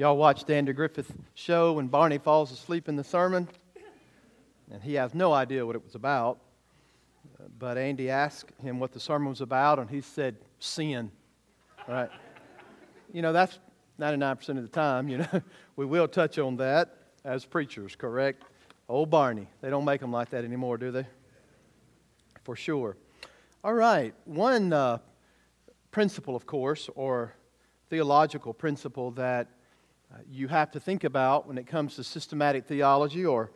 Y'all watch the Andy Griffith show when Barney falls asleep in the sermon, and he has no idea what it was about. But Andy asked him what the sermon was about, and he said, Sin. Right? You know, that's 99% of the time, you know. we will touch on that as preachers, correct? Old Barney. They don't make them like that anymore, do they? For sure. All right. One uh, principle, of course, or theological principle that Uh, you have to think about when it comes to systematic theology or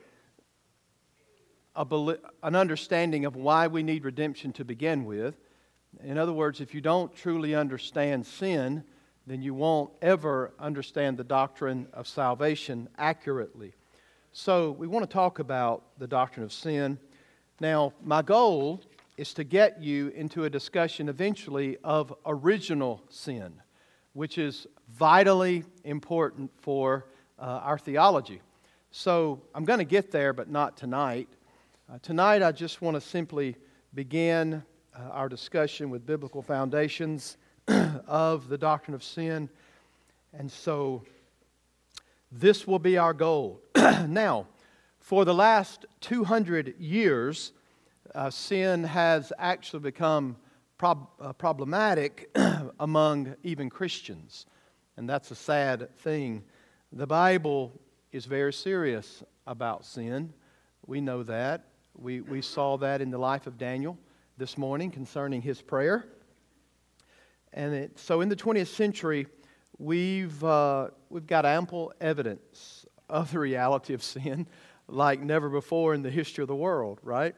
a, an understanding of why we need redemption to begin with. In other words, if you don't truly understand sin, then you won't ever understand the doctrine of salvation accurately. So, we want to talk about the doctrine of sin. Now, my goal is to get you into a discussion eventually of original sin, which is vitally important for uh, our theology. So I'm going to get there, but not tonight. Uh, tonight, I just want to simply begin uh, our discussion with biblical foundations of the doctrine of sin. And so this will be our goal. now, for the last 200 years, uh, sin has actually become prob- uh, problematic among even Christians. And that's a sad thing. The Bible is very serious about sin. We know that. We, we saw that in the life of Daniel this morning concerning his prayer. And it, so in the 20th century, we've, uh, we've got ample evidence of the reality of sin like never before in the history of the world, right?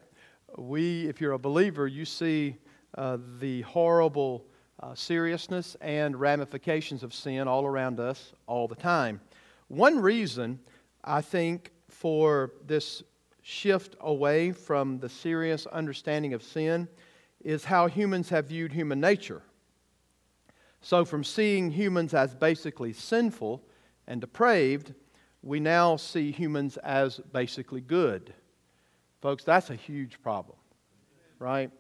We, if you're a believer, you see uh, the horrible uh, seriousness and ramifications of sin all around us all the time. One reason, I think, for this shift away from the serious understanding of sin is how humans have viewed human nature. So, from seeing humans as basically sinful and depraved, we now see humans as basically good. Folks, that's a huge problem, right?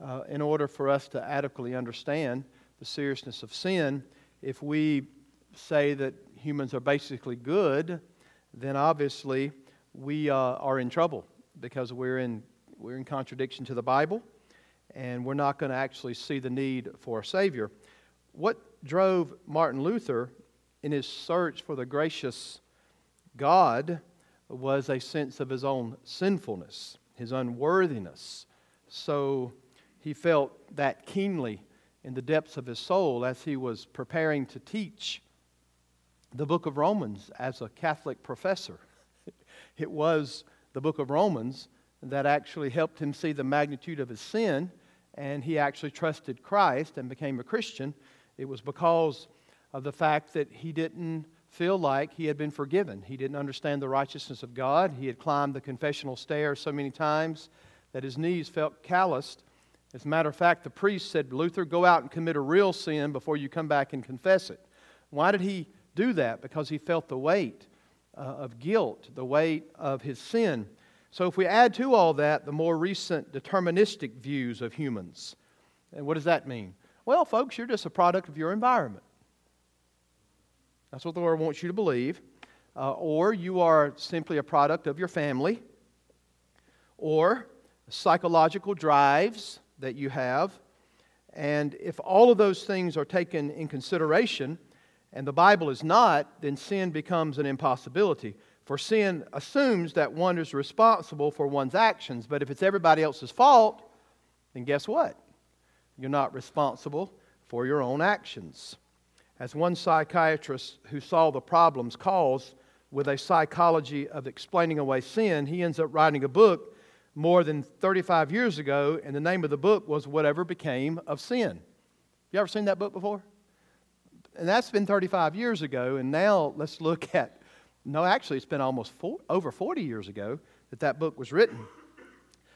Uh, in order for us to adequately understand the seriousness of sin, if we say that humans are basically good, then obviously we uh, are in trouble because we're in, we're in contradiction to the Bible and we're not going to actually see the need for a Savior. What drove Martin Luther in his search for the gracious God was a sense of his own sinfulness, his unworthiness. So he felt that keenly in the depths of his soul as he was preparing to teach the book of Romans as a Catholic professor. It was the book of Romans that actually helped him see the magnitude of his sin, and he actually trusted Christ and became a Christian. It was because of the fact that he didn't feel like he had been forgiven. He didn't understand the righteousness of God. He had climbed the confessional stairs so many times that his knees felt calloused as a matter of fact, the priest said, Luther, go out and commit a real sin before you come back and confess it. Why did he do that? Because he felt the weight uh, of guilt, the weight of his sin. So, if we add to all that the more recent deterministic views of humans, and what does that mean? Well, folks, you're just a product of your environment. That's what the Lord wants you to believe. Uh, or you are simply a product of your family, or psychological drives that you have. And if all of those things are taken in consideration, and the Bible is not, then sin becomes an impossibility. For sin assumes that one is responsible for one's actions, but if it's everybody else's fault, then guess what? You're not responsible for your own actions. As one psychiatrist who saw the problems caused with a psychology of explaining away sin, he ends up writing a book more than 35 years ago, and the name of the book was Whatever Became of Sin. You ever seen that book before? And that's been 35 years ago, and now let's look at, no, actually, it's been almost four, over 40 years ago that that book was written.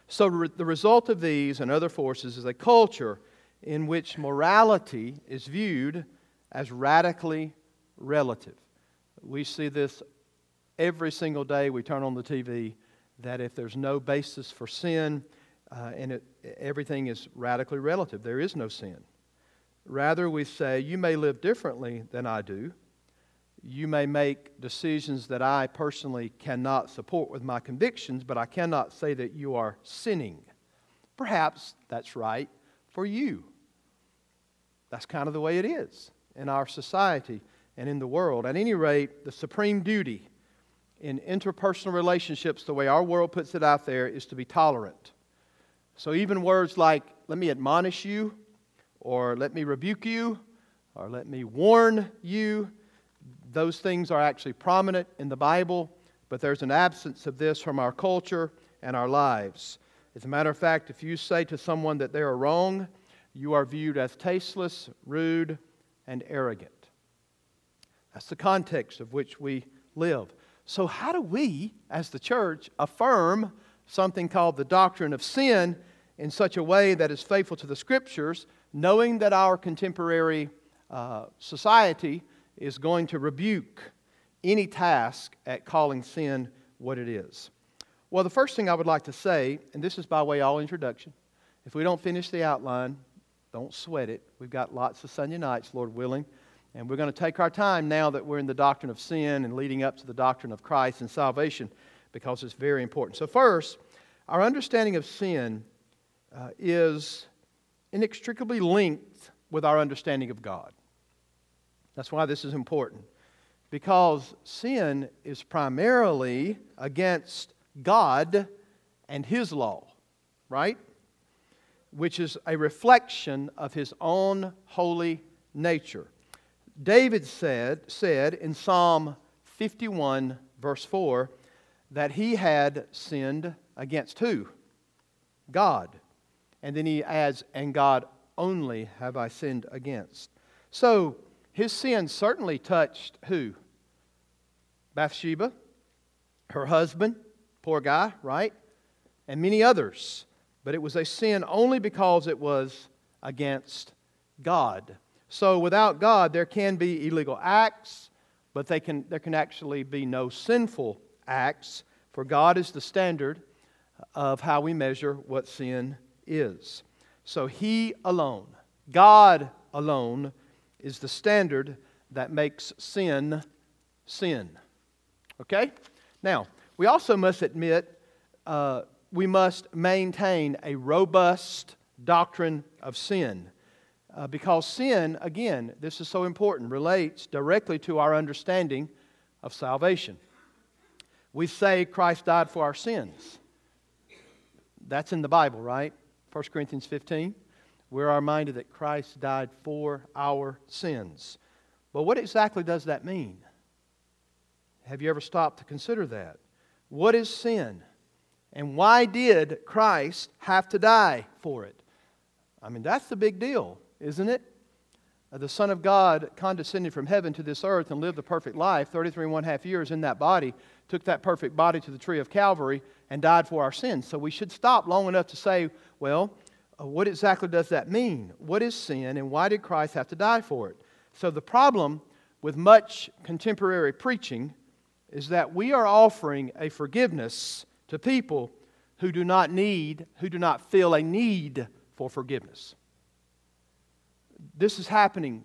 So, re- the result of these and other forces is a culture in which morality is viewed as radically relative. We see this every single day we turn on the TV that if there's no basis for sin uh, and it, everything is radically relative, there is no sin. Rather, we say, You may live differently than I do. You may make decisions that I personally cannot support with my convictions, but I cannot say that you are sinning. Perhaps that's right for you. That's kind of the way it is in our society and in the world. At any rate, the supreme duty in interpersonal relationships, the way our world puts it out there, is to be tolerant. So even words like, let me admonish you, or let me rebuke you, or let me warn you, those things are actually prominent in the Bible, but there's an absence of this from our culture and our lives. As a matter of fact, if you say to someone that they are wrong, you are viewed as tasteless, rude, and arrogant. That's the context of which we live. So, how do we, as the church, affirm something called the doctrine of sin in such a way that is faithful to the Scriptures, knowing that our contemporary uh, society is going to rebuke any task at calling sin what it is? Well, the first thing I would like to say, and this is by way of all introduction, if we don't finish the outline, don't sweat it. We've got lots of Sunday nights, Lord willing. And we're going to take our time now that we're in the doctrine of sin and leading up to the doctrine of Christ and salvation because it's very important. So, first, our understanding of sin uh, is inextricably linked with our understanding of God. That's why this is important. Because sin is primarily against God and His law, right? Which is a reflection of His own holy nature. David said, said in Psalm 51, verse 4, that he had sinned against who? God. And then he adds, and God only have I sinned against. So his sin certainly touched who? Bathsheba, her husband, poor guy, right? And many others. But it was a sin only because it was against God. So without God, there can be illegal acts, but they can, there can actually be no sinful acts, for God is the standard of how we measure what sin is. So He alone, God alone, is the standard that makes sin sin. Okay? Now, we also must admit uh, we must maintain a robust doctrine of sin. Uh, because sin, again, this is so important, relates directly to our understanding of salvation. We say Christ died for our sins. That's in the Bible, right? 1 Corinthians 15. We're reminded that Christ died for our sins. But what exactly does that mean? Have you ever stopped to consider that? What is sin? And why did Christ have to die for it? I mean, that's the big deal isn't it? Uh, the Son of God condescended from heaven to this earth and lived a perfect life, 33 and one half years in that body, took that perfect body to the tree of Calvary, and died for our sins. So we should stop long enough to say, well, uh, what exactly does that mean? What is sin, and why did Christ have to die for it? So the problem with much contemporary preaching is that we are offering a forgiveness to people who do not need, who do not feel a need for forgiveness this is happening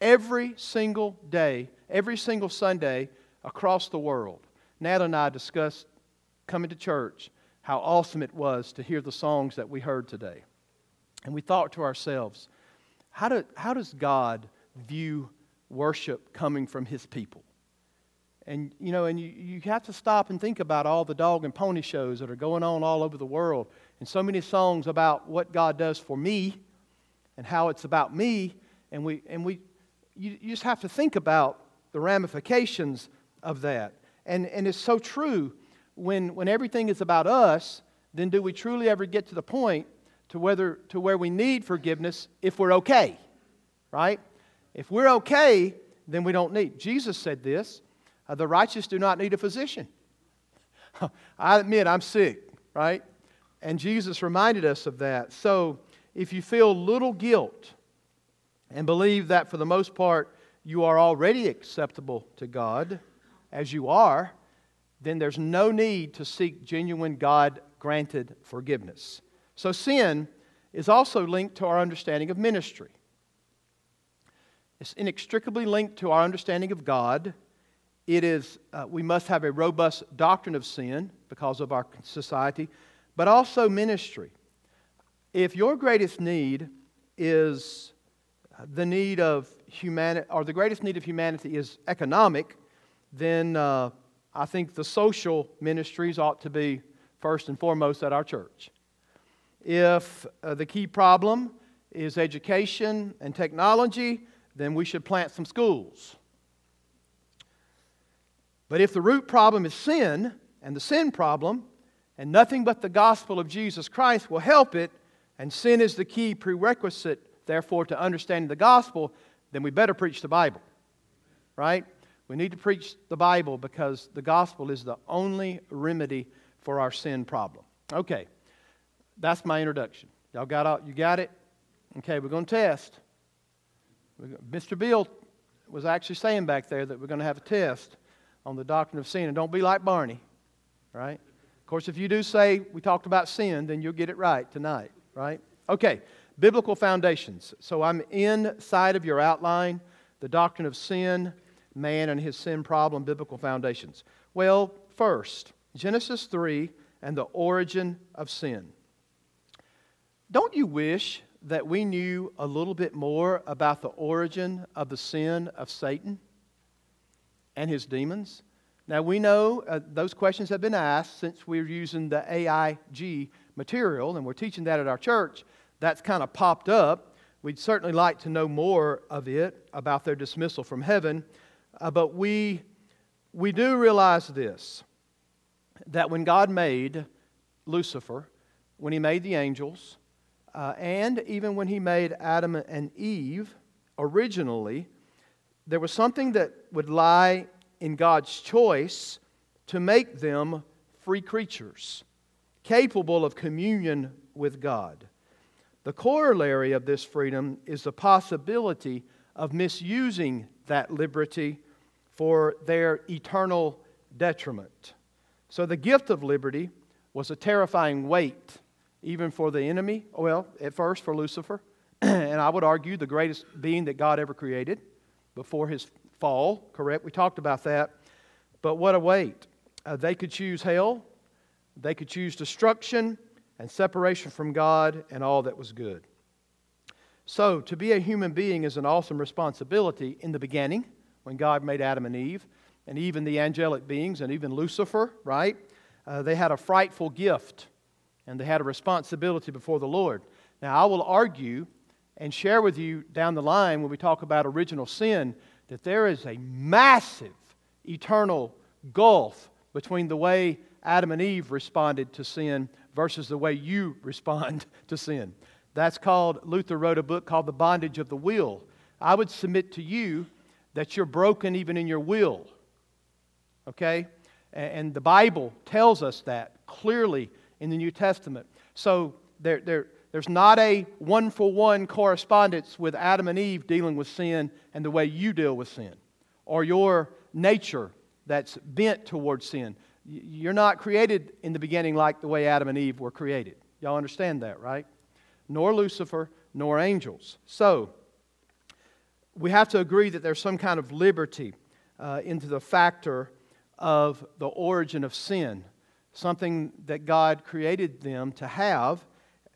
every single day, every single Sunday across the world. Nat and I discussed coming to church how awesome it was to hear the songs that we heard today. And we thought to ourselves, how, do, how does God view worship coming from His people? And you know, and you, you have to stop and think about all the dog and pony shows that are going on all over the world, and so many songs about what God does for me and how it's about me. And, we, and we, you, you just have to think about the ramifications of that. And, and it's so true. When, when everything is about us, then do we truly ever get to the point to, whether, to where we need forgiveness if we're okay? Right? If we're okay, then we don't need. Jesus said this uh, the righteous do not need a physician. I admit I'm sick, right? And Jesus reminded us of that. So if you feel little guilt and believe that for the most part you are already acceptable to God as you are, then there's no need to seek genuine God granted forgiveness. So sin is also linked to our understanding of ministry. It's inextricably linked to our understanding of God. It is, uh, we must have a robust doctrine of sin because of our society, but also ministry. If your greatest need is the need of humanity, or the greatest need of humanity is economic, then uh, I think the social ministries ought to be first and foremost at our church. If uh, the key problem is education and technology, then we should plant some schools. But if the root problem is sin and the sin problem, and nothing but the gospel of Jesus Christ will help it, and sin is the key prerequisite, therefore, to understanding the gospel, then we better preach the Bible. Right? We need to preach the Bible because the gospel is the only remedy for our sin problem. Okay, that's my introduction. Y'all got all, you got it? Okay, we're going to test. Mr. Bill was actually saying back there that we're going to have a test on the doctrine of sin. And don't be like Barney, right? Of course, if you do say we talked about sin, then you'll get it right tonight, right? Okay, biblical foundations. So I'm inside of your outline, the doctrine of sin, man and his sin problem, biblical foundations. Well, first, Genesis 3 and the origin of sin. Don't you wish that we knew a little bit more about the origin of the sin of Satan and his demons? Now, we know uh, those questions have been asked since we're using the AIG material, and we're teaching that at our church. That's kind of popped up. We'd certainly like to know more of it about their dismissal from heaven, uh, but we, we do realize this that when God made Lucifer, when He made the angels, uh, and even when he made Adam and Eve originally, there was something that would lie in God's choice to make them free creatures, capable of communion with God. The corollary of this freedom is the possibility of misusing that liberty for their eternal detriment. So the gift of liberty was a terrifying weight even for the enemy. Well, at first for Lucifer, and I would argue the greatest being that God ever created before his fall, correct? We talked about that. But what a weight. Uh, they could choose hell, they could choose destruction and separation from God and all that was good. So, to be a human being is an awesome responsibility in the beginning when God made Adam and Eve, and even the angelic beings, and even Lucifer, right? Uh, they had a frightful gift and they had a responsibility before the Lord. Now, I will argue and share with you down the line when we talk about original sin that there is a massive eternal gulf between the way Adam and Eve responded to sin versus the way you respond to sin. That's called, Luther wrote a book called The Bondage of the Will. I would submit to you that you're broken even in your will. Okay? And the Bible tells us that clearly in the New Testament. So there, there, there's not a one for one correspondence with Adam and Eve dealing with sin and the way you deal with sin, or your nature that's bent towards sin. You're not created in the beginning like the way Adam and Eve were created. Y'all understand that, right? Nor Lucifer, nor angels. So, we have to agree that there's some kind of liberty uh, into the factor of the origin of sin something that God created them to have.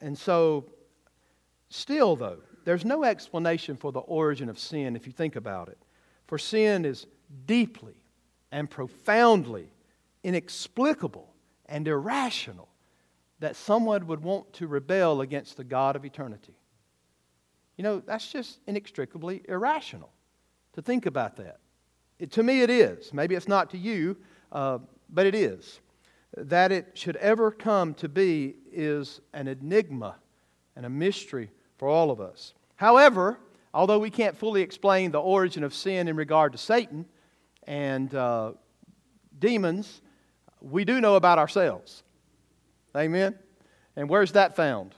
And so, still, though, there's no explanation for the origin of sin if you think about it. For sin is deeply and profoundly inexplicable and irrational that someone would want to rebel against the God of eternity. You know, that's just inextricably irrational to think about that. It, to me, it is. Maybe it's not to you, uh, but it is that it should ever come to be is an enigma and a mystery for all of us. However, although we can't fully explain the origin of sin in regard to Satan and uh, demons, we do know about ourselves. Amen? And where's that found?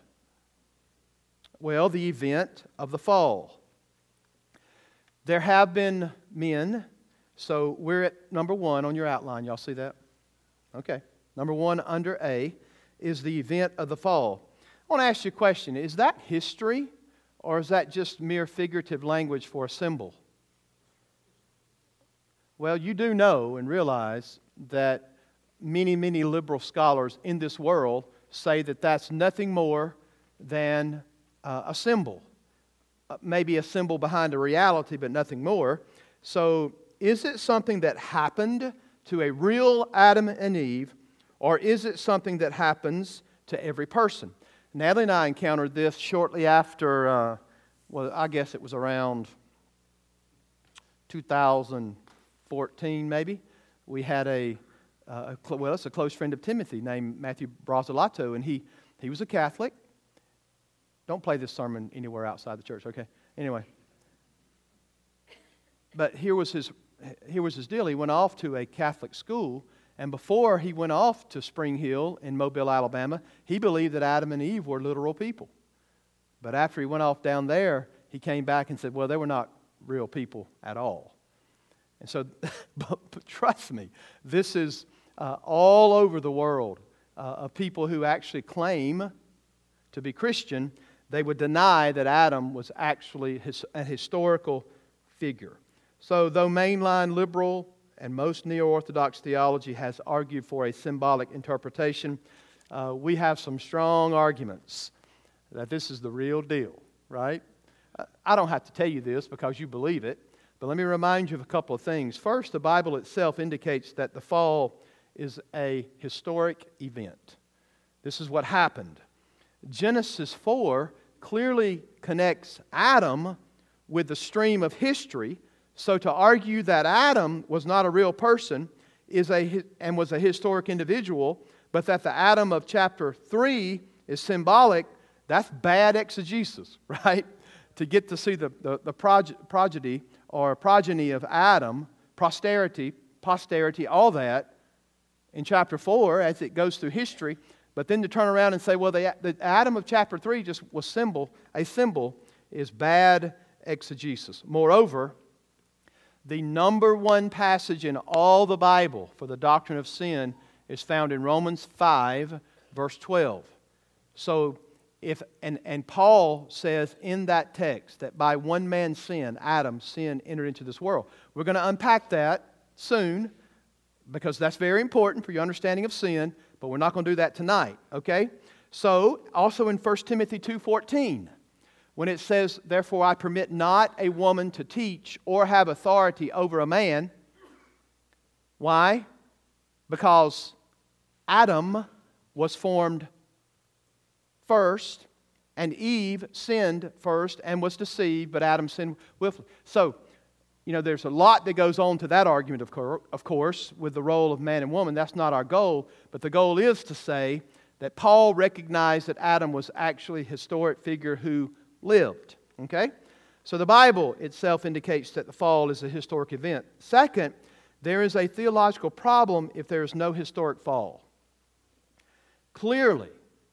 Well, the event of the fall. There have been men, so we're at number one on your outline. Y'all see that? Okay. Number one, under A, is the event of the fall. I want to ask you a question Is that history or is that just mere figurative language for a symbol? Well, you do know and realize that many, many liberal scholars in this world say that that's nothing more than uh, a symbol. Uh, maybe a symbol behind a reality, but nothing more. So, is it something that happened to a real Adam and Eve, or is it something that happens to every person? Natalie and I encountered this shortly after, uh, well, I guess it was around 2014, maybe. We had a, uh, well, it's a close friend of Timothy named Matthew Brasilato, and he, he was a Catholic. Don't play this sermon anywhere outside the church, okay? Anyway. But here was his, here was his deal. He went off to a Catholic school, and before he went off to Spring Hill in Mobile, Alabama, he believed that Adam and Eve were literal people. But after he went off down there, he came back and said, well, they were not real people at all. And so, but, but trust me, this is uh, all over the world uh, of people who actually claim to be Christian. They would deny that Adam was actually his, a historical figure. So, though mainline liberal and most neo Orthodox theology has argued for a symbolic interpretation, uh, we have some strong arguments that this is the real deal, right? Uh, I don't have to tell you this because you believe it, but let me remind you of a couple of things. First, the Bible itself indicates that the fall is a historic event. This is what happened. Genesis 4 clearly connects Adam with the stream of history so to argue that Adam was not a real person is a, and was a historic individual, but that the Adam of chapter 3 is symbolic, that's bad exegesis, right? To get to see the, the, the progeny or progeny of Adam, posterity, posterity, all that in chapter 4 as it goes through history, but then to turn around and say, well, the, the Adam of chapter 3 just was symbol, a symbol, is bad exegesis. Moreover, the number one passage in all the Bible for the doctrine of sin is found in Romans 5, verse 12. So, if, and, and Paul says in that text that by one man's sin, Adam, sin entered into this world. We're going to unpack that soon because that's very important for your understanding of sin, but we're not going to do that tonight, okay? So, also in 1 Timothy 2:14, when it says, Therefore I permit not a woman to teach or have authority over a man. Why? Because Adam was formed first, and Eve sinned first and was deceived, but Adam sinned willfully. So, you know, there's a lot that goes on to that argument, of, of course, with the role of man and woman. That's not our goal, but the goal is to say that Paul recognized that Adam was actually a historic figure who lived. Okay? So the Bible itself indicates that the fall is a historic event. Second, there is a theological problem if there is no historic fall. Clearly,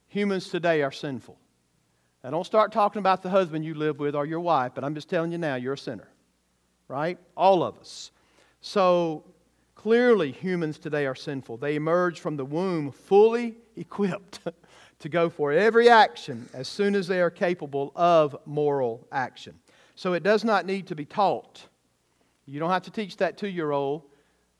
humans today are sinful. Now, don't start talking about the husband you live with or your wife, but I'm just telling you now, you're a sinner. Right? All of us. So, clearly, humans today are sinful. They emerge from the womb fully equipped to go for every action as soon as they are capable of moral action. So it does not need to be taught. You don't have to teach that two year old.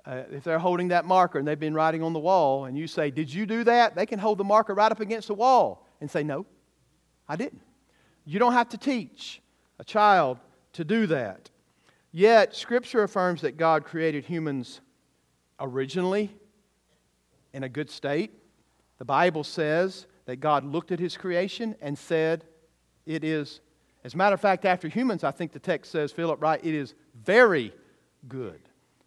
Uh, if they're holding that marker and they've been writing on the wall, and you say, Did you do that? They can hold the marker right up against the wall and say, No, I didn't. You don't have to teach a child to do that. Yet, Scripture affirms that God created humans originally in a good state. The Bible says that God looked at his creation and said, It is, as a matter of fact, after humans, I think the text says, Philip, right, it is very good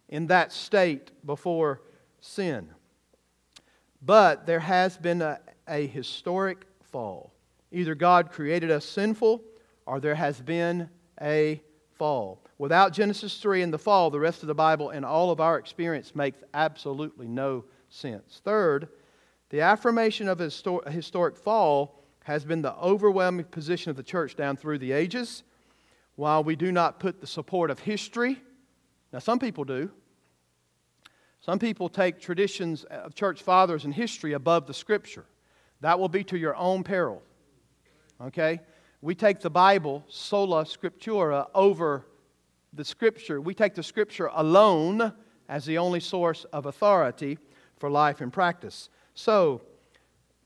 in that state before sin. But there has been a, a historic fall. Either God created us sinful or there has been a fall. Without Genesis 3 and the fall, the rest of the Bible and all of our experience makes absolutely no sense. Third, the affirmation of a historic fall has been the overwhelming position of the church down through the ages. While we do not put the support of history, now some people do. Some people take traditions of church fathers and history above the scripture. That will be to your own peril. Okay? We take the Bible, sola scriptura, over the Scripture. We take the Scripture alone as the only source of authority for life and practice. So,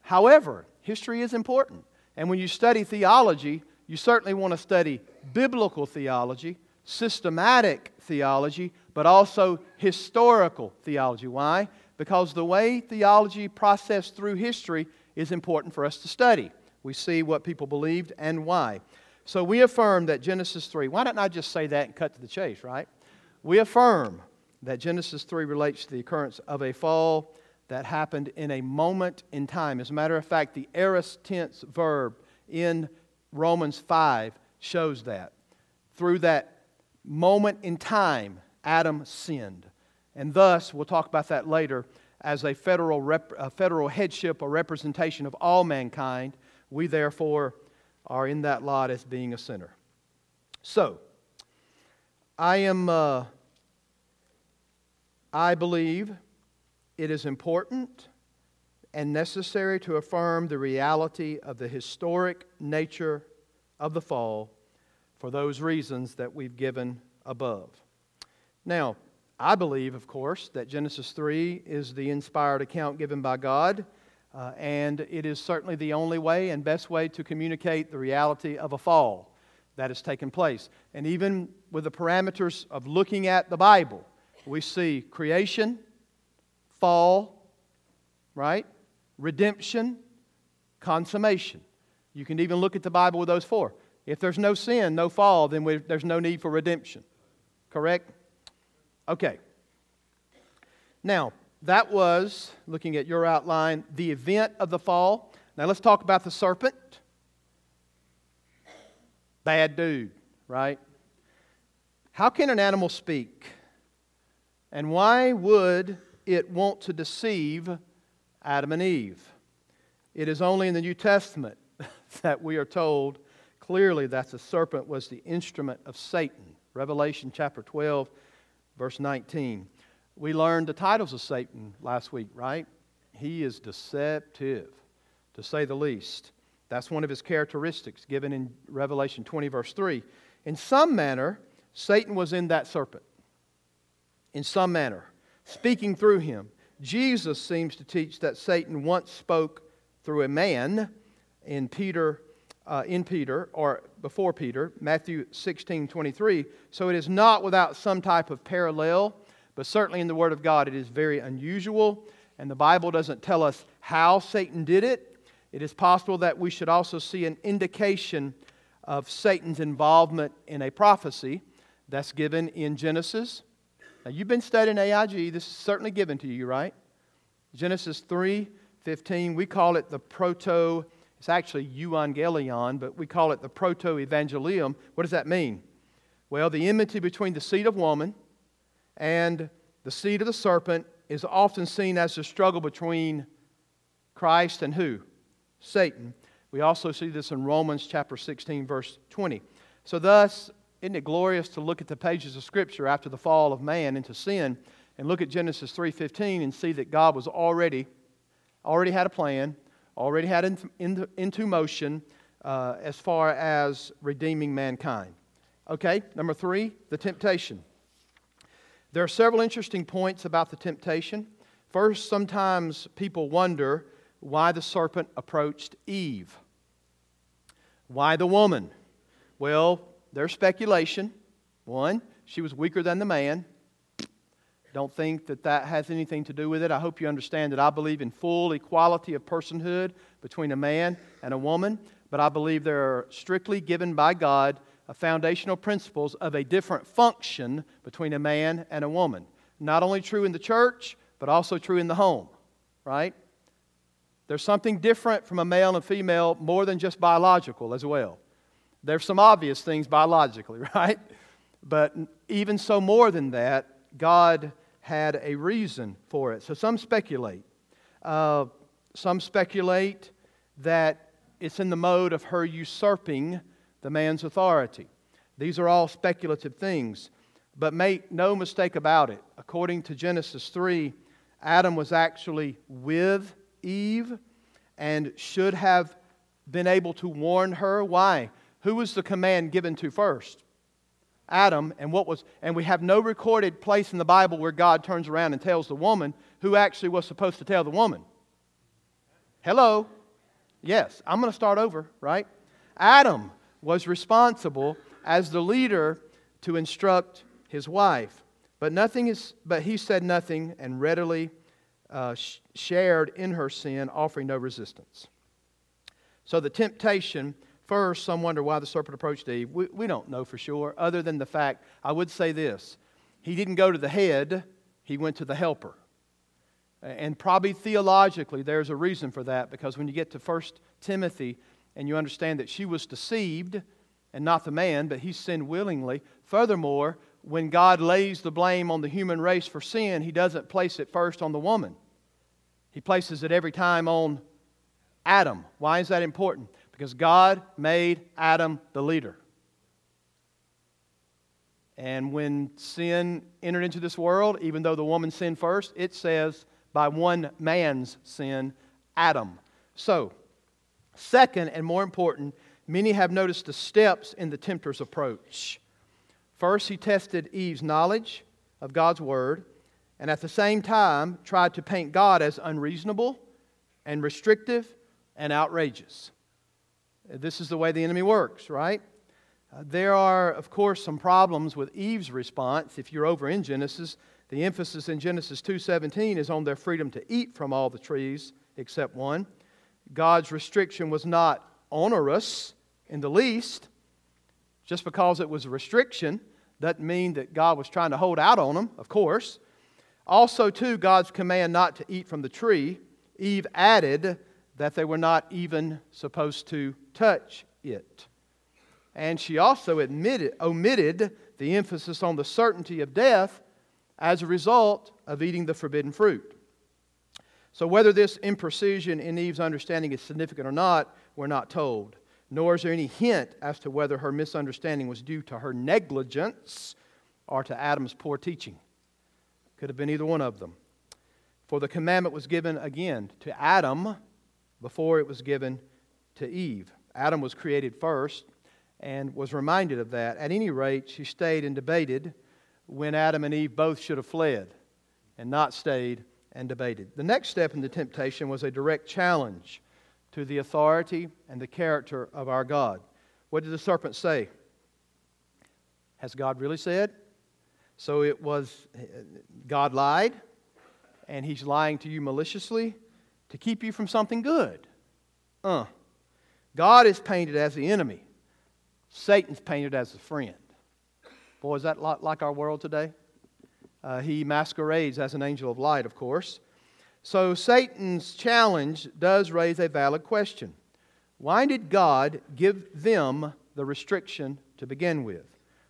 however, history is important. And when you study theology, you certainly want to study biblical theology, systematic theology, but also historical theology. Why? Because the way theology processed through history is important for us to study. We see what people believed and why. So we affirm that Genesis 3, why don't I just say that and cut to the chase, right? We affirm that Genesis 3 relates to the occurrence of a fall that happened in a moment in time. As a matter of fact, the aorist tense verb in Romans 5 shows that. Through that moment in time, Adam sinned. And thus, we'll talk about that later, as a federal, rep, a federal headship or representation of all mankind, we therefore are in that lot as being a sinner. So, I am, uh, I believe it is important and necessary to affirm the reality of the historic nature of the fall for those reasons that we've given above. Now, I believe, of course, that Genesis 3 is the inspired account given by God, uh, and it is certainly the only way and best way to communicate the reality of a fall that has taken place. And even with the parameters of looking at the Bible, we see creation, fall, right? Redemption, consummation. You can even look at the Bible with those four. If there's no sin, no fall, then there's no need for redemption. Correct? Okay. Now, that was, looking at your outline, the event of the fall. Now let's talk about the serpent. Bad dude, right? How can an animal speak? And why would it want to deceive Adam and Eve? It is only in the New Testament that we are told clearly that the serpent was the instrument of Satan. Revelation chapter 12, verse 19. We learned the titles of Satan last week, right? He is deceptive, to say the least. That's one of his characteristics given in Revelation 20, verse 3. In some manner, Satan was in that serpent. In some manner, speaking through him. Jesus seems to teach that Satan once spoke through a man in Peter uh, in Peter or before Peter, Matthew 16 23. So it is not without some type of parallel, but certainly in the Word of God it is very unusual. And the Bible doesn't tell us how Satan did it. It is possible that we should also see an indication of Satan's involvement in a prophecy that's given in Genesis. Now, you've been studying AIG. This is certainly given to you, right? Genesis 3 15. We call it the proto it's actually euangelion, but we call it the proto evangelium. What does that mean? Well, the enmity between the seed of woman and the seed of the serpent is often seen as the struggle between Christ and who? Satan. We also see this in Romans chapter 16, verse 20. So, thus, isn't it glorious to look at the pages of Scripture after the fall of man into sin and look at Genesis 3:15 and see that God was already already had a plan already had in, in, into motion uh, as far as redeeming mankind. Okay, number three, the temptation. There are several interesting points about the temptation. First, sometimes people wonder why the serpent approached Eve. Why the woman? Well, there's speculation. One, she was weaker than the man. Don't think that that has anything to do with it. I hope you understand that I believe in full equality of personhood between a man and a woman, but I believe there are strictly given by God foundational principles of a different function between a man and a woman. Not only true in the church, but also true in the home, right? There's something different from a male and female more than just biological as well. There's some obvious things biologically, right? But even so, more than that, God had a reason for it. So some speculate. Uh, some speculate that it's in the mode of her usurping the man's authority. These are all speculative things. But make no mistake about it. According to Genesis 3, Adam was actually with Eve and should have been able to warn her. Why? who was the command given to first? Adam, and what was, and we have no recorded place in the Bible where God turns around and tells the woman who actually was supposed to tell the woman. Hello? Yes, I'm going to start over, right? Adam was responsible as the leader to instruct his wife. But nothing is but he said nothing and readily uh, sh- shared in her sin, offering no resistance. So the temptation First, some wonder why the serpent approached Eve. We, we don't know for sure, other than the fact, I would say this he didn't go to the head, he went to the helper. And probably theologically, there's a reason for that because when you get to 1 Timothy and you understand that she was deceived and not the man, but he sinned willingly. Furthermore, when God lays the blame on the human race for sin, he doesn't place it first on the woman, he places it every time on Adam. Why is that important? Because God made Adam the leader. And when sin entered into this world, even though the woman sinned first, it says by one man's sin, Adam. So, second and more important, many have noticed the steps in the tempter's approach. First, he tested Eve's knowledge of God's word, and at the same time tried to paint God as unreasonable and restrictive and outrageous. This is the way the enemy works, right? Uh, there are, of course, some problems with Eve's response. If you're over in Genesis, the emphasis in Genesis 2:17 is on their freedom to eat from all the trees except one. God's restriction was not onerous in the least. Just because it was a restriction doesn't mean that God was trying to hold out on them, of course. Also, too, God's command not to eat from the tree, Eve added that they were not even supposed to touch it. And she also admitted, omitted the emphasis on the certainty of death as a result of eating the forbidden fruit. So, whether this imprecision in Eve's understanding is significant or not, we're not told. Nor is there any hint as to whether her misunderstanding was due to her negligence or to Adam's poor teaching. Could have been either one of them. For the commandment was given again to Adam before it was given to Eve. Adam was created first and was reminded of that. At any rate, she stayed and debated when Adam and Eve both should have fled and not stayed and debated. The next step in the temptation was a direct challenge to the authority and the character of our God. What did the serpent say? Has God really said? So it was God lied, and he's lying to you maliciously to keep you from something good. Uh. God is painted as the enemy, Satan's painted as a friend. Boy, is that like our world today? Uh, he masquerades as an angel of light, of course. So Satan's challenge does raise a valid question. Why did God give them the restriction to begin with?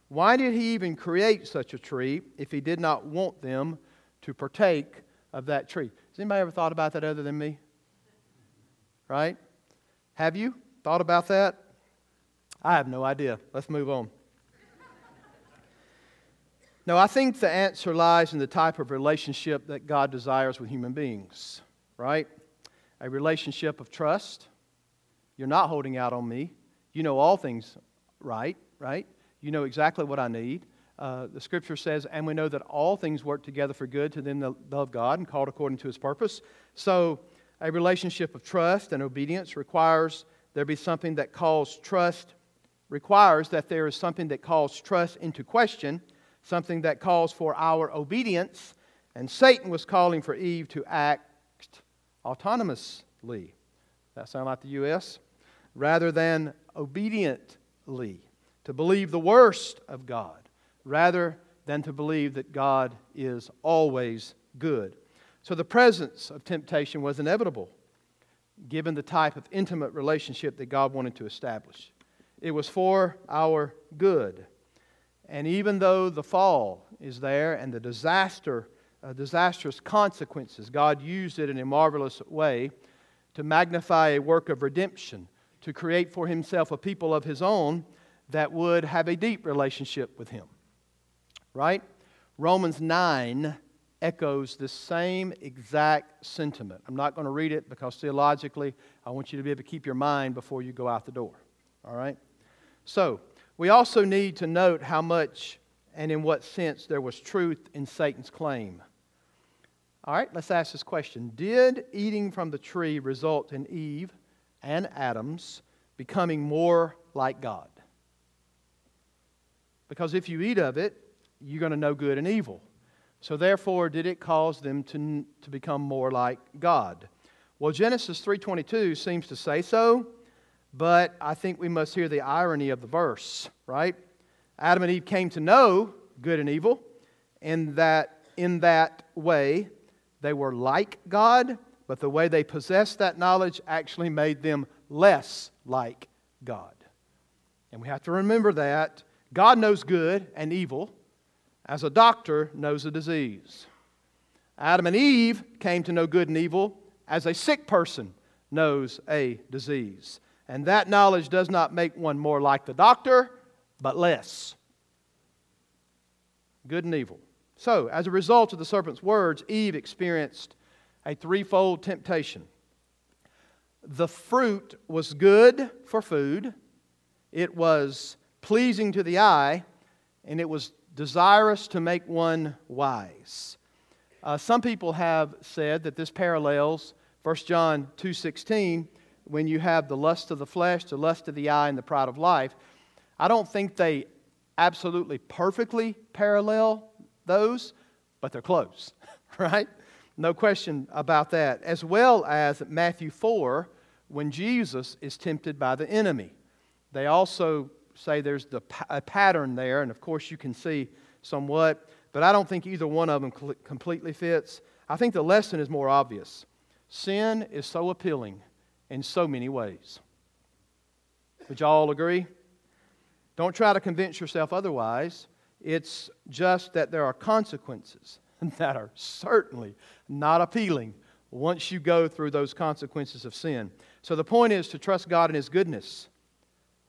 Why did he even create such a tree if he did not want them to partake of that tree? Has anybody ever thought about that other than me? Right? Have you? Thought about that? I have no idea. Let's move on. No, I think the answer lies in the type of relationship that God desires with human beings, right? A relationship of trust. You're not holding out on me. You know all things right, right? You know exactly what I need. Uh, the scripture says, and we know that all things work together for good to them that love God and called according to his purpose. So, a relationship of trust and obedience requires there be something that calls trust, requires that there is something that calls trust into question, something that calls for our obedience. And Satan was calling for Eve to act autonomously. That sound like the U.S.? Rather than obediently, to believe the worst of God, rather than to believe that God is always good. So the presence of temptation was inevitable given the type of intimate relationship that God wanted to establish. It was for our good. And even though the fall is there and the disaster, uh, disastrous consequences, God used it in a marvelous way to magnify a work of redemption, to create for himself a people of his own that would have a deep relationship with him. Right? Romans 9 echoes the same exact sentiment. I'm not going to read it because theologically, I want you to be able to keep your mind before you go out the door. All right? So, we also need to note how much and in what sense there was truth in Satan's claim. All right, let's ask this question Did eating from the tree result in Eve and Adam's becoming more like God? Because if you eat of it, you're going to know good and evil. So, therefore, did it cause them to, to become more like God? Well, Genesis 3:22 seems to say so, but I think we must hear the irony of the verse, right? Adam and Eve came to know good and evil, in that in that way they were like God, but the way they possessed that knowledge actually made them less like God. And we have to remember that God knows good and evil as a doctor knows a disease. Adam and Eve came to know good and evil as a sick person knows a disease. And that knowledge does not make one more like the doctor, but less. Good and evil. So, as a result of the serpent's words, Eve experienced a threefold temptation. The fruit was good for food, it was pleasing to the eye, and it was desirous to make one wise. Uh, some people have said that this parallels 1 John 2:16 when you have the lust of the flesh, the lust of the eye, and the pride of life. I don't think they absolutely perfectly parallel those, but they're close, right? No question about that. As well as Matthew 4, when Jesus is tempted by the enemy. They also say there's the, a pattern there, and of course you can see somewhat, but I don't think either one of them completely fits. I think the lesson is more obvious. Sin is so appealing in so many ways. Would you all agree? Don't try to convince yourself otherwise. It's just that there are consequences that are certainly not appealing once you go through those consequences of sin. So the point is to trust God in His goodness.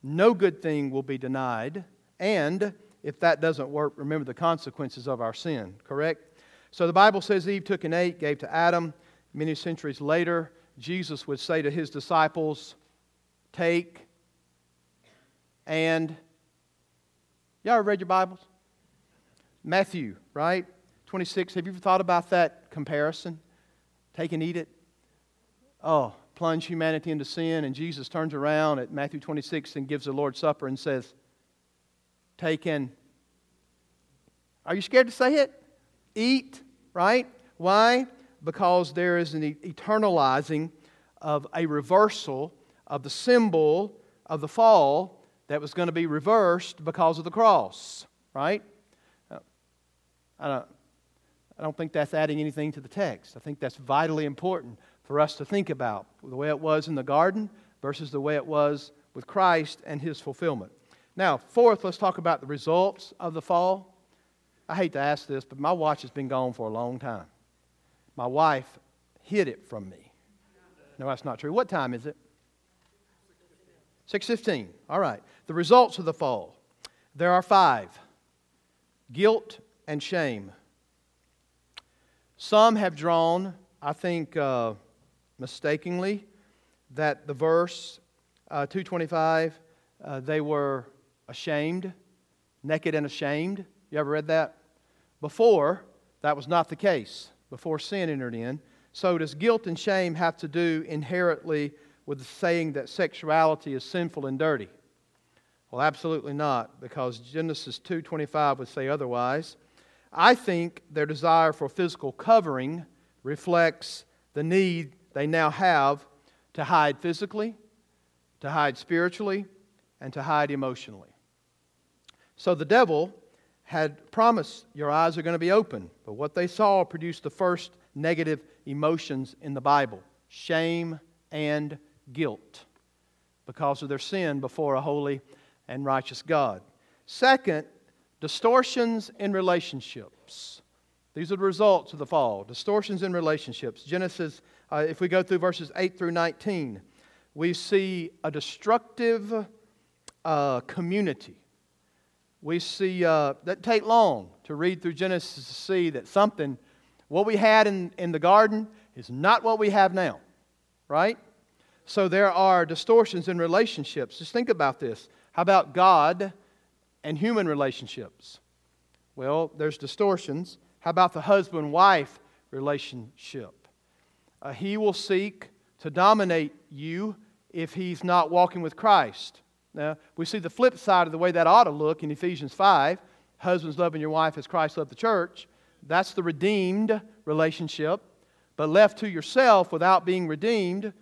No good thing will be denied. And if that doesn't work, remember the consequences of our sin, correct? So the Bible says Eve took an ate, gave to Adam. Many centuries later, Jesus would say to his disciples, Take and. Y'all read your Bibles? Matthew, right? 26. Have you ever thought about that comparison? Take and eat it. Oh, plunge humanity into sin, and Jesus turns around at Matthew 26 and gives the Lord's Supper and says, Take and. Are you scared to say it? Eat, right? Why? Because there is an eternalizing of a reversal of the symbol of the fall that was going to be reversed because of the cross, right? I don't, I don't think that's adding anything to the text. I think that's vitally important for us to think about the way it was in the garden versus the way it was with Christ and his fulfillment. Now, fourth, let's talk about the results of the fall. I hate to ask this, but my watch has been gone for a long time. My wife hid it from me. No, that's not true. What time is it? 6:15. All right. The results of the fall. There are 5. Guilt and shame. Some have drawn, I think uh, mistakenly, that the verse uh, 225 uh, they were ashamed, naked and ashamed. You ever read that? Before, that was not the case before sin entered in. So, does guilt and shame have to do inherently with the saying that sexuality is sinful and dirty? Well, absolutely not, because Genesis 2:25 would say otherwise. I think their desire for physical covering reflects the need they now have to hide physically, to hide spiritually, and to hide emotionally. So the devil had promised your eyes are going to be open. But what they saw produced the first negative emotions in the Bible shame and guilt because of their sin before a holy and righteous God. Second, distortions in relationships. These are the results of the fall. Distortions in relationships. Genesis, uh, if we go through verses 8 through 19, we see a destructive uh, community we see uh, that take long to read through Genesis to see that something, what we had in, in the garden, is not what we have now, right? So there are distortions in relationships. Just think about this. How about God and human relationships? Well, there's distortions. How about the husband wife relationship? Uh, he will seek to dominate you if he's not walking with Christ. Now, we see the flip side of the way that ought to look in Ephesians 5 husbands loving your wife as Christ loved the church. That's the redeemed relationship. But left to yourself without being redeemed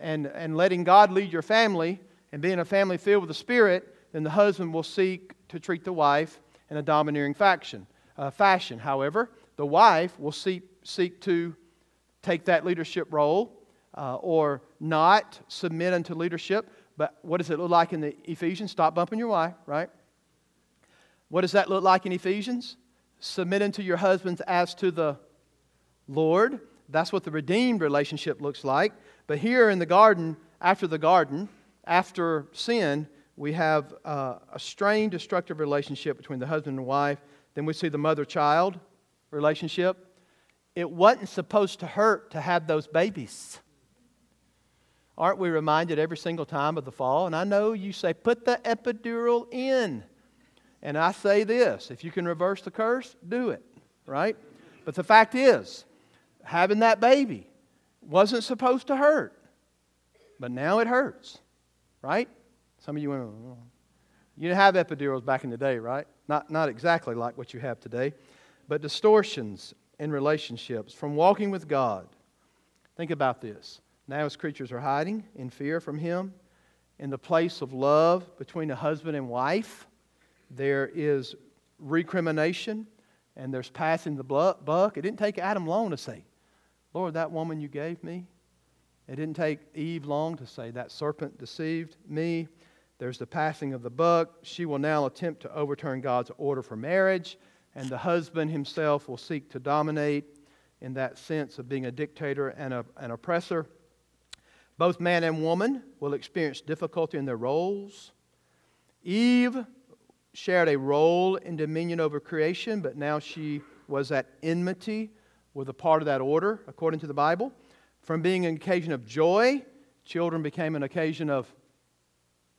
and, and letting God lead your family and being a family filled with the Spirit, then the husband will seek to treat the wife in a domineering faction, uh, fashion. However, the wife will seek, seek to take that leadership role uh, or not submit unto leadership. But what does it look like in the Ephesians? Stop bumping your wife, right? What does that look like in Ephesians? Submit unto your husbands as to the Lord. That's what the redeemed relationship looks like. But here in the garden, after the garden, after sin, we have uh, a strained, destructive relationship between the husband and wife. Then we see the mother child relationship. It wasn't supposed to hurt to have those babies. Aren't we reminded every single time of the fall? And I know you say, put the epidural in. And I say this if you can reverse the curse, do it, right? But the fact is, having that baby wasn't supposed to hurt, but now it hurts, right? Some of you went, oh. you didn't have epidurals back in the day, right? Not, not exactly like what you have today, but distortions in relationships from walking with God. Think about this. Now, as creatures are hiding in fear from Him, in the place of love between a husband and wife, there is recrimination and there's passing the buck. It didn't take Adam long to say, Lord, that woman you gave me. It didn't take Eve long to say, that serpent deceived me. There's the passing of the buck. She will now attempt to overturn God's order for marriage, and the husband himself will seek to dominate in that sense of being a dictator and a, an oppressor. Both man and woman will experience difficulty in their roles. Eve shared a role in dominion over creation, but now she was at enmity with a part of that order, according to the Bible. From being an occasion of joy, children became an occasion of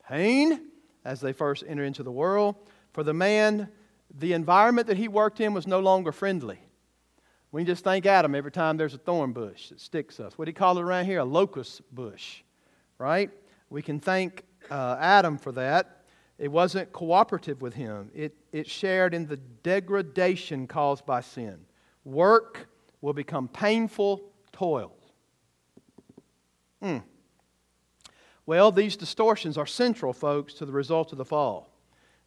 pain as they first entered into the world. For the man, the environment that he worked in was no longer friendly. We can just thank Adam every time there's a thorn bush that sticks us. What do you call it around here? A locust bush, right? We can thank uh, Adam for that. It wasn't cooperative with him, it, it shared in the degradation caused by sin. Work will become painful toil. Mm. Well, these distortions are central, folks, to the result of the fall.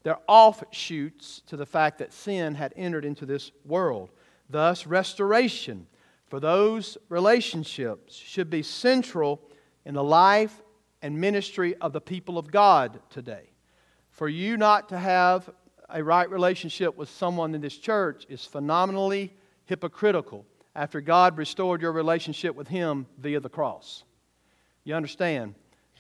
They're offshoots to the fact that sin had entered into this world. Thus, restoration for those relationships should be central in the life and ministry of the people of God today. For you not to have a right relationship with someone in this church is phenomenally hypocritical after God restored your relationship with Him via the cross. You understand?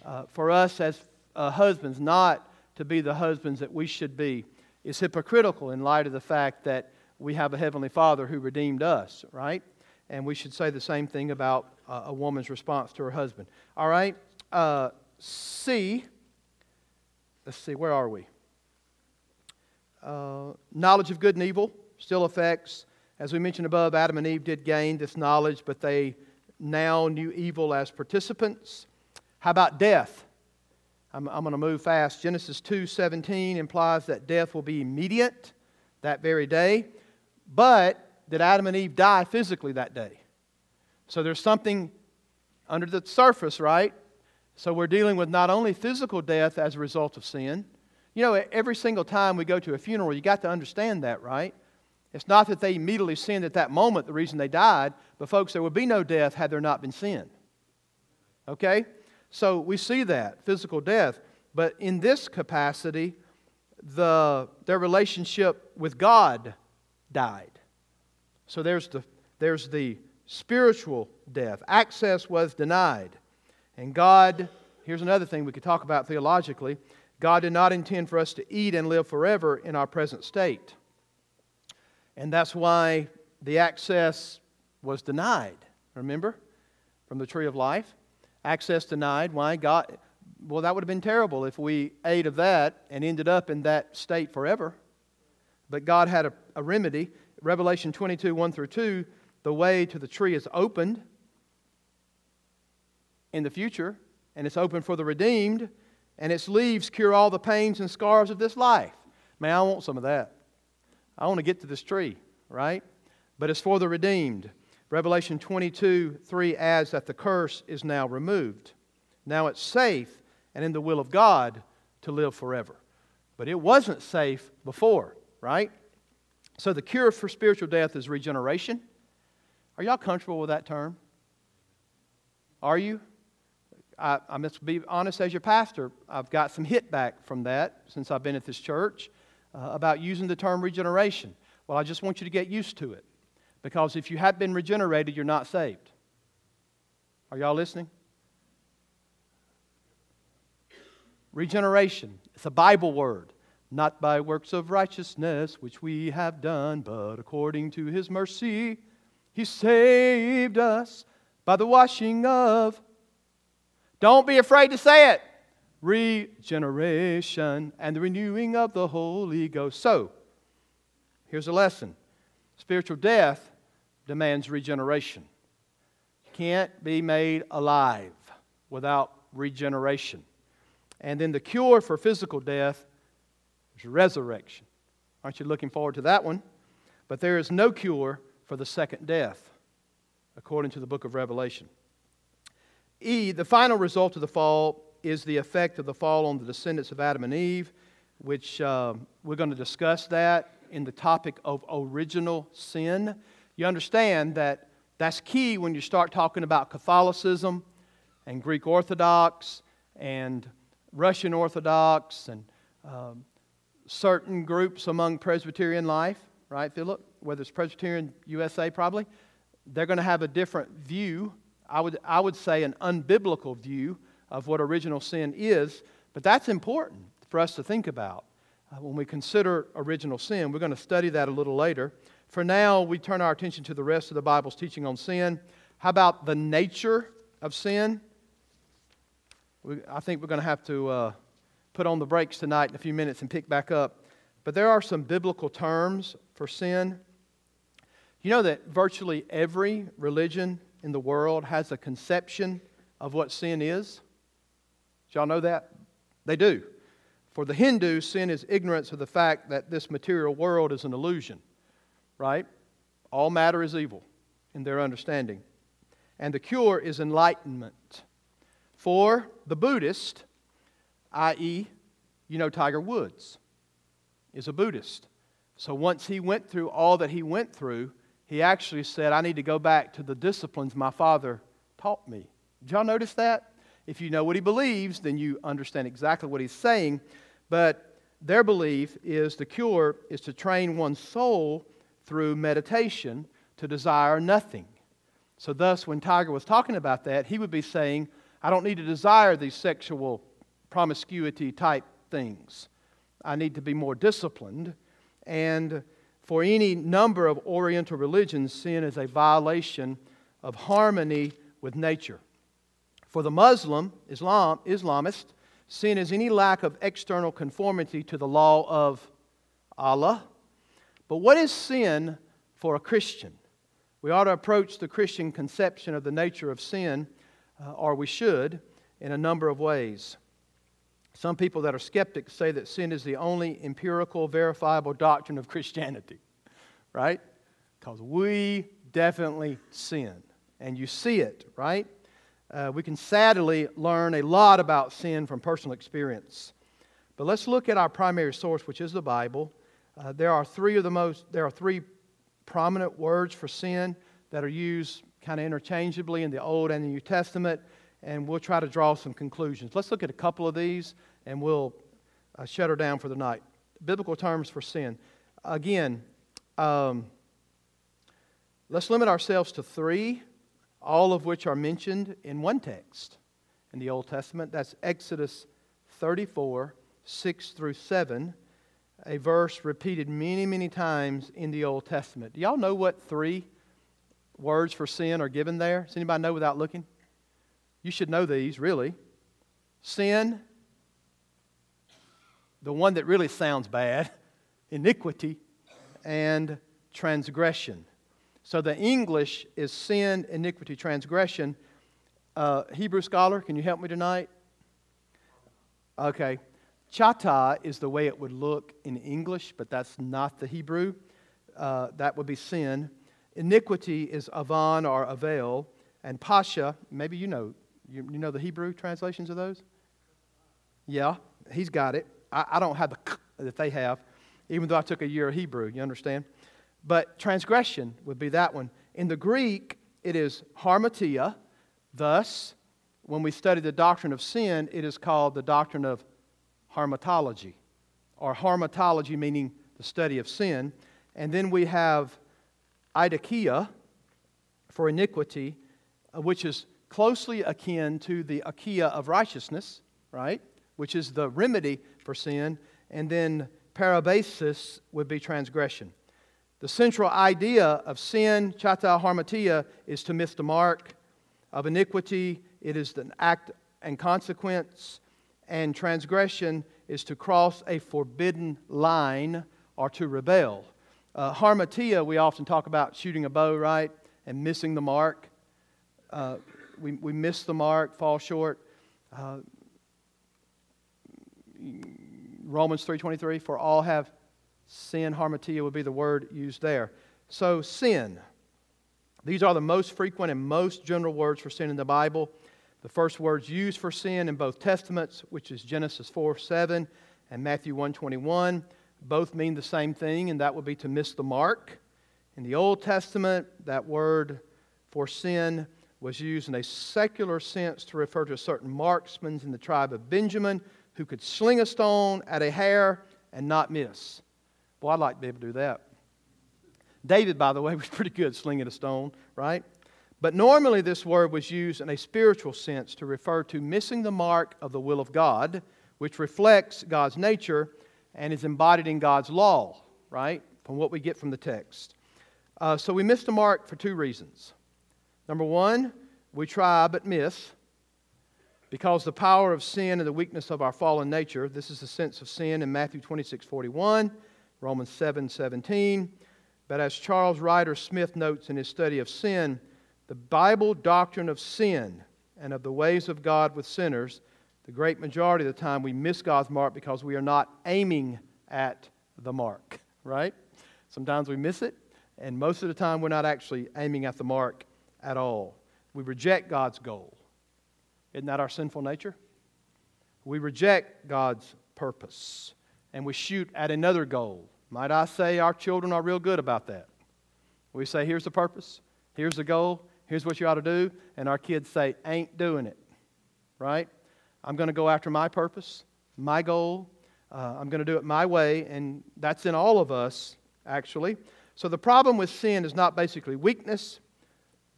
Uh, for us as uh, husbands, not to be the husbands that we should be is hypocritical in light of the fact that we have a Heavenly Father who redeemed us, right? And we should say the same thing about uh, a woman's response to her husband. All right? Uh, C, let's see, where are we? Uh, knowledge of good and evil still affects. As we mentioned above, Adam and Eve did gain this knowledge, but they now knew evil as participants. How about death? I'm, I'm going to move fast. Genesis 2:17 implies that death will be immediate that very day. But did Adam and Eve die physically that day? So there's something under the surface, right? So we're dealing with not only physical death as a result of sin. You know, every single time we go to a funeral, you got to understand that, right? It's not that they immediately sinned at that moment, the reason they died, but folks, there would be no death had there not been sin. Okay? So we see that, physical death. But in this capacity, the, their relationship with God died. So there's the, there's the spiritual death. Access was denied. And God, here's another thing we could talk about theologically God did not intend for us to eat and live forever in our present state. And that's why the access was denied. Remember? From the tree of life. Access denied. Why? God, Well, that would have been terrible if we ate of that and ended up in that state forever. But God had a, a remedy. Revelation 22, 1 through 2, the way to the tree is opened in the future, and it's open for the redeemed, and its leaves cure all the pains and scars of this life. Man, I want some of that. I want to get to this tree, right? But it's for the redeemed. Revelation 22, 3 adds that the curse is now removed. Now it's safe and in the will of God to live forever. But it wasn't safe before, right? So the cure for spiritual death is regeneration. Are y'all comfortable with that term? Are you? I, I must be honest as your pastor. I've got some hit back from that since I've been at this church uh, about using the term regeneration. Well, I just want you to get used to it. Because if you have been regenerated, you're not saved. Are y'all listening? Regeneration. It's a Bible word. Not by works of righteousness which we have done, but according to his mercy, he saved us by the washing of. Don't be afraid to say it. Regeneration and the renewing of the Holy Ghost. So, here's a lesson spiritual death demands regeneration. Can't be made alive without regeneration. And then the cure for physical death is resurrection. Aren't you looking forward to that one? But there is no cure for the second death, according to the book of Revelation. E, the final result of the fall is the effect of the fall on the descendants of Adam and Eve, which uh, we're going to discuss that in the topic of original sin you understand that that's key when you start talking about Catholicism and Greek Orthodox and Russian Orthodox and um, certain groups among Presbyterian life, right, Philip? Whether it's Presbyterian USA, probably, they're going to have a different view. I would, I would say an unbiblical view of what original sin is, but that's important for us to think about uh, when we consider original sin. We're going to study that a little later. For now, we turn our attention to the rest of the Bible's teaching on sin. How about the nature of sin? We, I think we're going to have to uh, put on the brakes tonight in a few minutes and pick back up. But there are some biblical terms for sin. You know that virtually every religion in the world has a conception of what sin is? Did y'all know that? They do. For the Hindu, sin is ignorance of the fact that this material world is an illusion right? All matter is evil in their understanding. And the cure is enlightenment. For the Buddhist, i.e., you know, Tiger Woods is a Buddhist. So once he went through all that he went through, he actually said, I need to go back to the disciplines my father taught me. Did y'all notice that? If you know what he believes, then you understand exactly what he's saying. But their belief is the cure is to train one's soul through meditation to desire nothing. So, thus, when Tiger was talking about that, he would be saying, I don't need to desire these sexual promiscuity type things. I need to be more disciplined. And for any number of Oriental religions, sin is a violation of harmony with nature. For the Muslim, Islam, Islamist, sin is any lack of external conformity to the law of Allah but what is sin for a Christian? We ought to approach the Christian conception of the nature of sin, uh, or we should, in a number of ways. Some people that are skeptics say that sin is the only empirical, verifiable doctrine of Christianity, right? Because we definitely sin. And you see it, right? Uh, we can sadly learn a lot about sin from personal experience. But let's look at our primary source, which is the Bible. Uh, there are three of the most, there are three prominent words for sin that are used kind of interchangeably in the Old and the New Testament, and we'll try to draw some conclusions. Let's look at a couple of these, and we'll uh, shut her down for the night. Biblical terms for sin. Again, um, let's limit ourselves to three, all of which are mentioned in one text in the Old Testament. That's Exodus 34, 6 through 7 a verse repeated many, many times in the Old Testament. Do y'all know what three words for sin are given there? Does anybody know without looking? You should know these, really. sin, the one that really sounds bad, iniquity, and transgression. So the English is sin, iniquity, transgression. Uh, Hebrew scholar, can you help me tonight? Okay. Chata is the way it would look in English, but that's not the Hebrew. Uh, that would be sin. Iniquity is avan or avail. And pasha, maybe you know, you, you know the Hebrew translations of those? Yeah, he's got it. I, I don't have the k that they have, even though I took a year of Hebrew, you understand? But transgression would be that one. In the Greek, it is harmatia. Thus, when we study the doctrine of sin, it is called the doctrine of hamartology, or hamartology meaning the study of sin. And then we have idakia for iniquity, uh, which is closely akin to the akia of righteousness, right? Which is the remedy for sin. And then parabasis would be transgression. The central idea of sin, chata harmatia, is to miss the mark. Of iniquity, it is an act and consequence and transgression is to cross a forbidden line or to rebel. Uh, harmatia, we often talk about shooting a bow, right? And missing the mark. Uh, we, we miss the mark, fall short. Uh, Romans 3.23, for all have sin, harmatia would be the word used there. So, sin. These are the most frequent and most general words for sin in the Bible. The first words used for sin in both testaments, which is Genesis 4 7 and Matthew 1 21, both mean the same thing, and that would be to miss the mark. In the Old Testament, that word for sin was used in a secular sense to refer to certain marksmen in the tribe of Benjamin who could sling a stone at a hare and not miss. Boy, I'd like to be able to do that. David, by the way, was pretty good slinging a stone, right? But normally, this word was used in a spiritual sense to refer to missing the mark of the will of God, which reflects God's nature and is embodied in God's law, right? From what we get from the text. Uh, so we missed the mark for two reasons. Number one, we try but miss because the power of sin and the weakness of our fallen nature. This is the sense of sin in Matthew 26 41, Romans 7 17. But as Charles Ryder Smith notes in his study of sin, the Bible doctrine of sin and of the ways of God with sinners, the great majority of the time we miss God's mark because we are not aiming at the mark, right? Sometimes we miss it, and most of the time we're not actually aiming at the mark at all. We reject God's goal. Isn't that our sinful nature? We reject God's purpose and we shoot at another goal. Might I say our children are real good about that? We say, here's the purpose, here's the goal, here's what you ought to do, and our kids say, ain't doing it, right? I'm going to go after my purpose, my goal. Uh, I'm going to do it my way, and that's in all of us, actually. So the problem with sin is not basically weakness,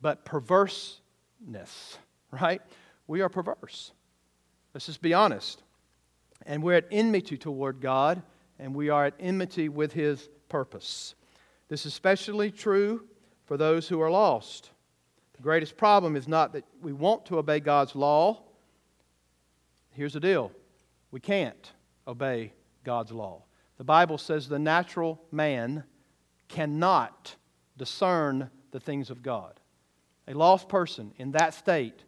but perverseness, right? We are perverse. Let's just be honest. And we're at enmity toward God, and we are at enmity with His purpose. This is especially true for those who are lost. The greatest problem is not that we want to obey God's law. Here's the deal we can't obey God's law. The Bible says the natural man cannot discern the things of God. A lost person in that state,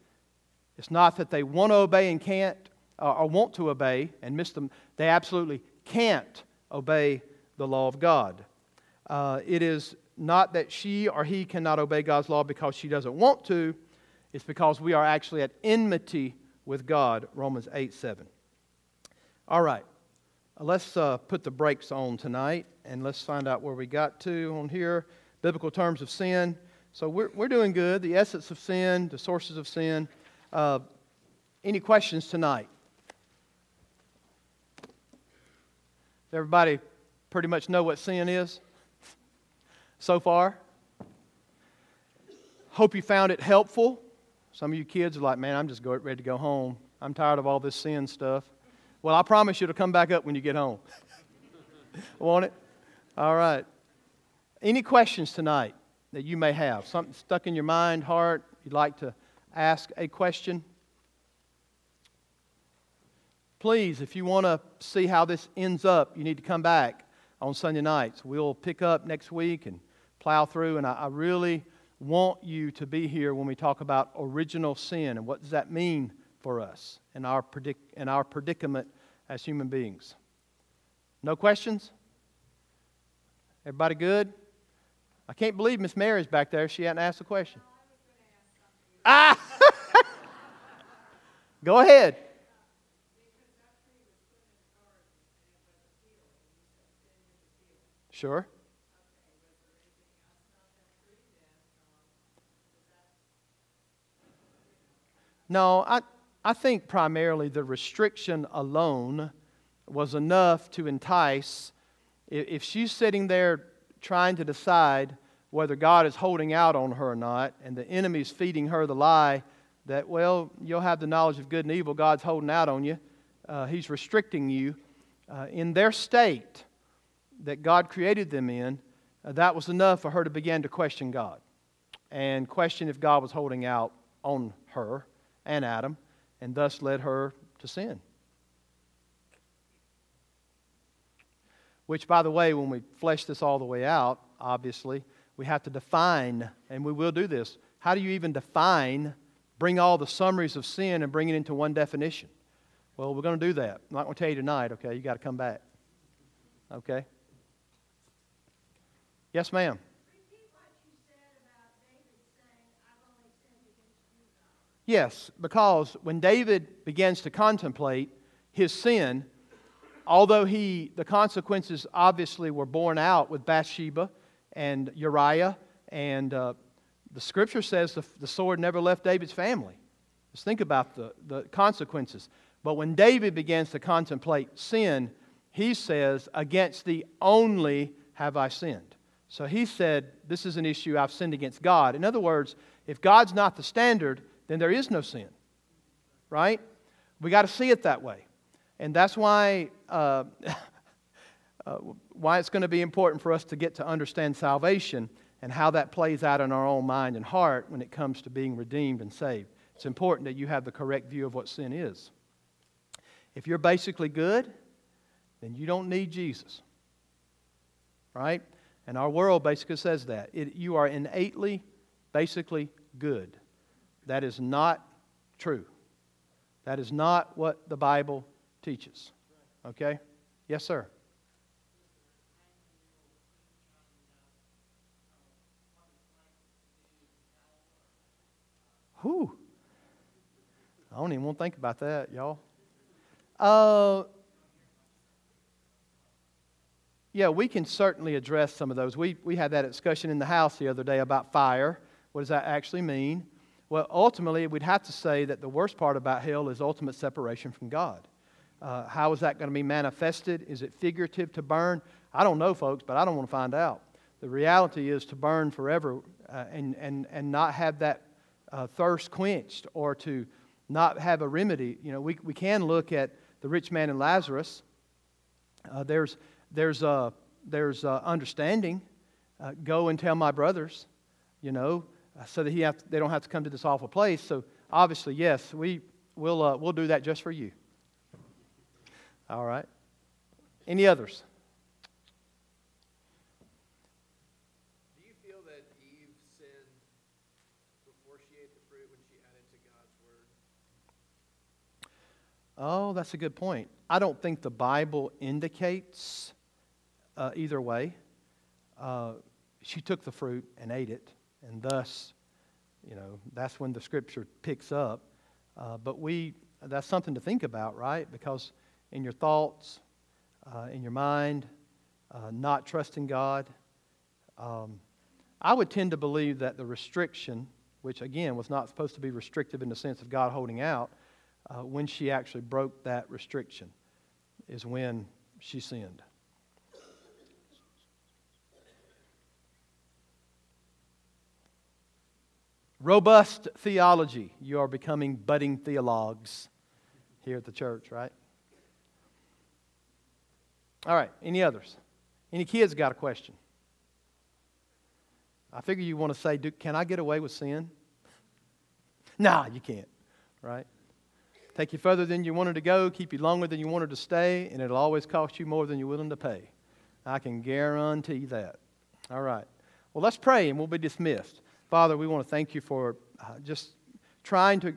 it's not that they want to obey and can't, uh, or want to obey and miss them, they absolutely can't obey the law of God. Uh, it is not that she or he cannot obey God's law because she doesn't want to, it's because we are actually at enmity with God, Romans 8 7. All right, uh, let's uh, put the brakes on tonight and let's find out where we got to on here. Biblical terms of sin. So we're, we're doing good. The essence of sin, the sources of sin. Uh, any questions tonight? Everybody pretty much know what sin is? so far? Hope you found it helpful. Some of you kids are like, man, I'm just ready to go home. I'm tired of all this sin stuff. Well, I promise you it'll come back up when you get home. Want it? All right. Any questions tonight that you may have? Something stuck in your mind, heart, you'd like to ask a question? please, if you want to see how this ends up, you need to come back on Sunday nights. We'll pick up next week and plow through, and I, I really want you to be here when we talk about original sin and what does that mean for us and our, predic- and our predicament as human beings. No questions? Everybody good? I can't believe Miss Mary's back there. She hadn't asked a question. Ah! Go ahead. Sure. No, I, I think primarily the restriction alone was enough to entice. If she's sitting there trying to decide whether God is holding out on her or not, and the enemy's feeding her the lie that, well, you'll have the knowledge of good and evil, God's holding out on you, uh, He's restricting you. Uh, in their state that God created them in, uh, that was enough for her to begin to question God and question if God was holding out on her and Adam, and thus led her to sin. Which, by the way, when we flesh this all the way out, obviously, we have to define, and we will do this. How do you even define, bring all the summaries of sin and bring it into one definition? Well, we're going to do that. I'm not going to tell you tonight, okay? You got to come back. Okay? Yes, ma'am. Yes, because when David begins to contemplate his sin, although he, the consequences obviously were borne out with Bathsheba and Uriah, and uh, the scripture says the, the sword never left David's family. Just think about the, the consequences. But when David begins to contemplate sin, he says, Against thee only have I sinned. So he said, This is an issue I've sinned against God. In other words, if God's not the standard, then there is no sin. Right? We got to see it that way. And that's why, uh, uh, why it's going to be important for us to get to understand salvation and how that plays out in our own mind and heart when it comes to being redeemed and saved. It's important that you have the correct view of what sin is. If you're basically good, then you don't need Jesus. Right? And our world basically says that. It, you are innately, basically good. That is not true. That is not what the Bible teaches. Okay? Yes, sir. Whew. I don't even want to think about that, y'all. Uh, yeah, we can certainly address some of those. We, we had that discussion in the house the other day about fire. What does that actually mean? Well, ultimately, we'd have to say that the worst part about hell is ultimate separation from God. Uh, how is that going to be manifested? Is it figurative to burn? I don't know, folks, but I don't want to find out. The reality is to burn forever uh, and, and, and not have that uh, thirst quenched or to not have a remedy. You know, we, we can look at the rich man and Lazarus. Uh, there's there's, uh, there's uh, understanding. Go and tell my brothers, you know, so that he have they don't have to come to this awful place. So obviously, yes, we, we'll, we'll do that just for you. All right. Any others? Do you feel that Eve sinned before she ate the fruit when she added to God's word? Oh, that's a good point. I don't think the Bible indicates uh, either way. Uh, she took the fruit and ate it, and thus, you know, that's when the scripture picks up. Uh, but we, that's something to think about, right? Because in your thoughts, uh, in your mind, uh, not trusting God, um, I would tend to believe that the restriction, which again was not supposed to be restrictive in the sense of God holding out, uh, when she actually broke that restriction, is when she sinned. Robust theology. You are becoming budding theologues here at the church, right? All right, any others? Any kids got a question? I figure you want to say, Can I get away with sin? nah, you can't, right? take you further than you wanted to go, keep you longer than you wanted to stay, and it'll always cost you more than you're willing to pay. I can guarantee that. All right. Well, let's pray and we'll be dismissed. Father, we want to thank you for uh, just trying to,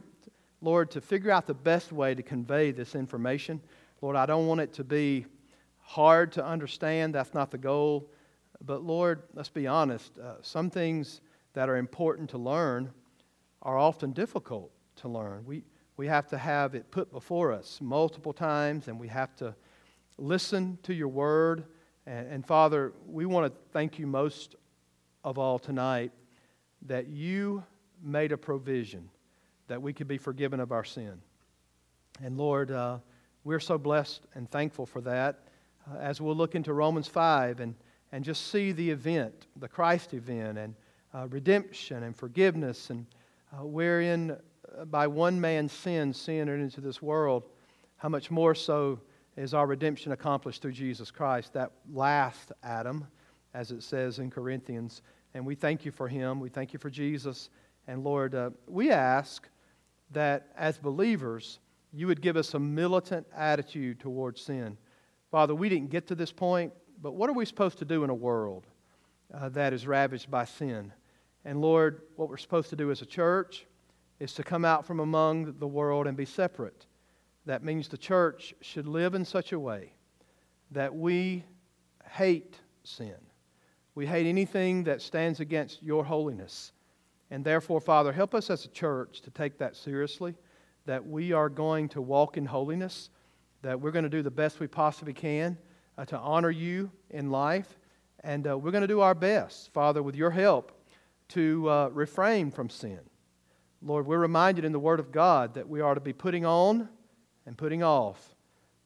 Lord, to figure out the best way to convey this information. Lord, I don't want it to be hard to understand. That's not the goal. But Lord, let's be honest. Uh, some things that are important to learn are often difficult to learn. We, we have to have it put before us multiple times, and we have to listen to your word. And, and Father, we want to thank you most of all tonight that you made a provision that we could be forgiven of our sin. And Lord, uh, we're so blessed and thankful for that uh, as we'll look into Romans 5 and, and just see the event, the Christ event, and uh, redemption and forgiveness, and uh, wherein uh, by one man's sin, sin entered into this world, how much more so is our redemption accomplished through Jesus Christ, that last Adam, as it says in Corinthians. And we thank you for him. We thank you for Jesus. And Lord, uh, we ask that as believers, you would give us a militant attitude towards sin. Father, we didn't get to this point, but what are we supposed to do in a world uh, that is ravaged by sin? And Lord, what we're supposed to do as a church is to come out from among the world and be separate. That means the church should live in such a way that we hate sin. We hate anything that stands against your holiness. And therefore, Father, help us as a church to take that seriously, that we are going to walk in holiness, that we're going to do the best we possibly can uh, to honor you in life, and uh, we're going to do our best, Father, with your help, to uh, refrain from sin. Lord, we're reminded in the Word of God that we are to be putting on and putting off,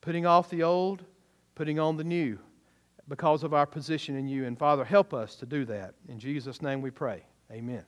putting off the old, putting on the new, because of our position in you. And Father, help us to do that. In Jesus' name we pray. Amen.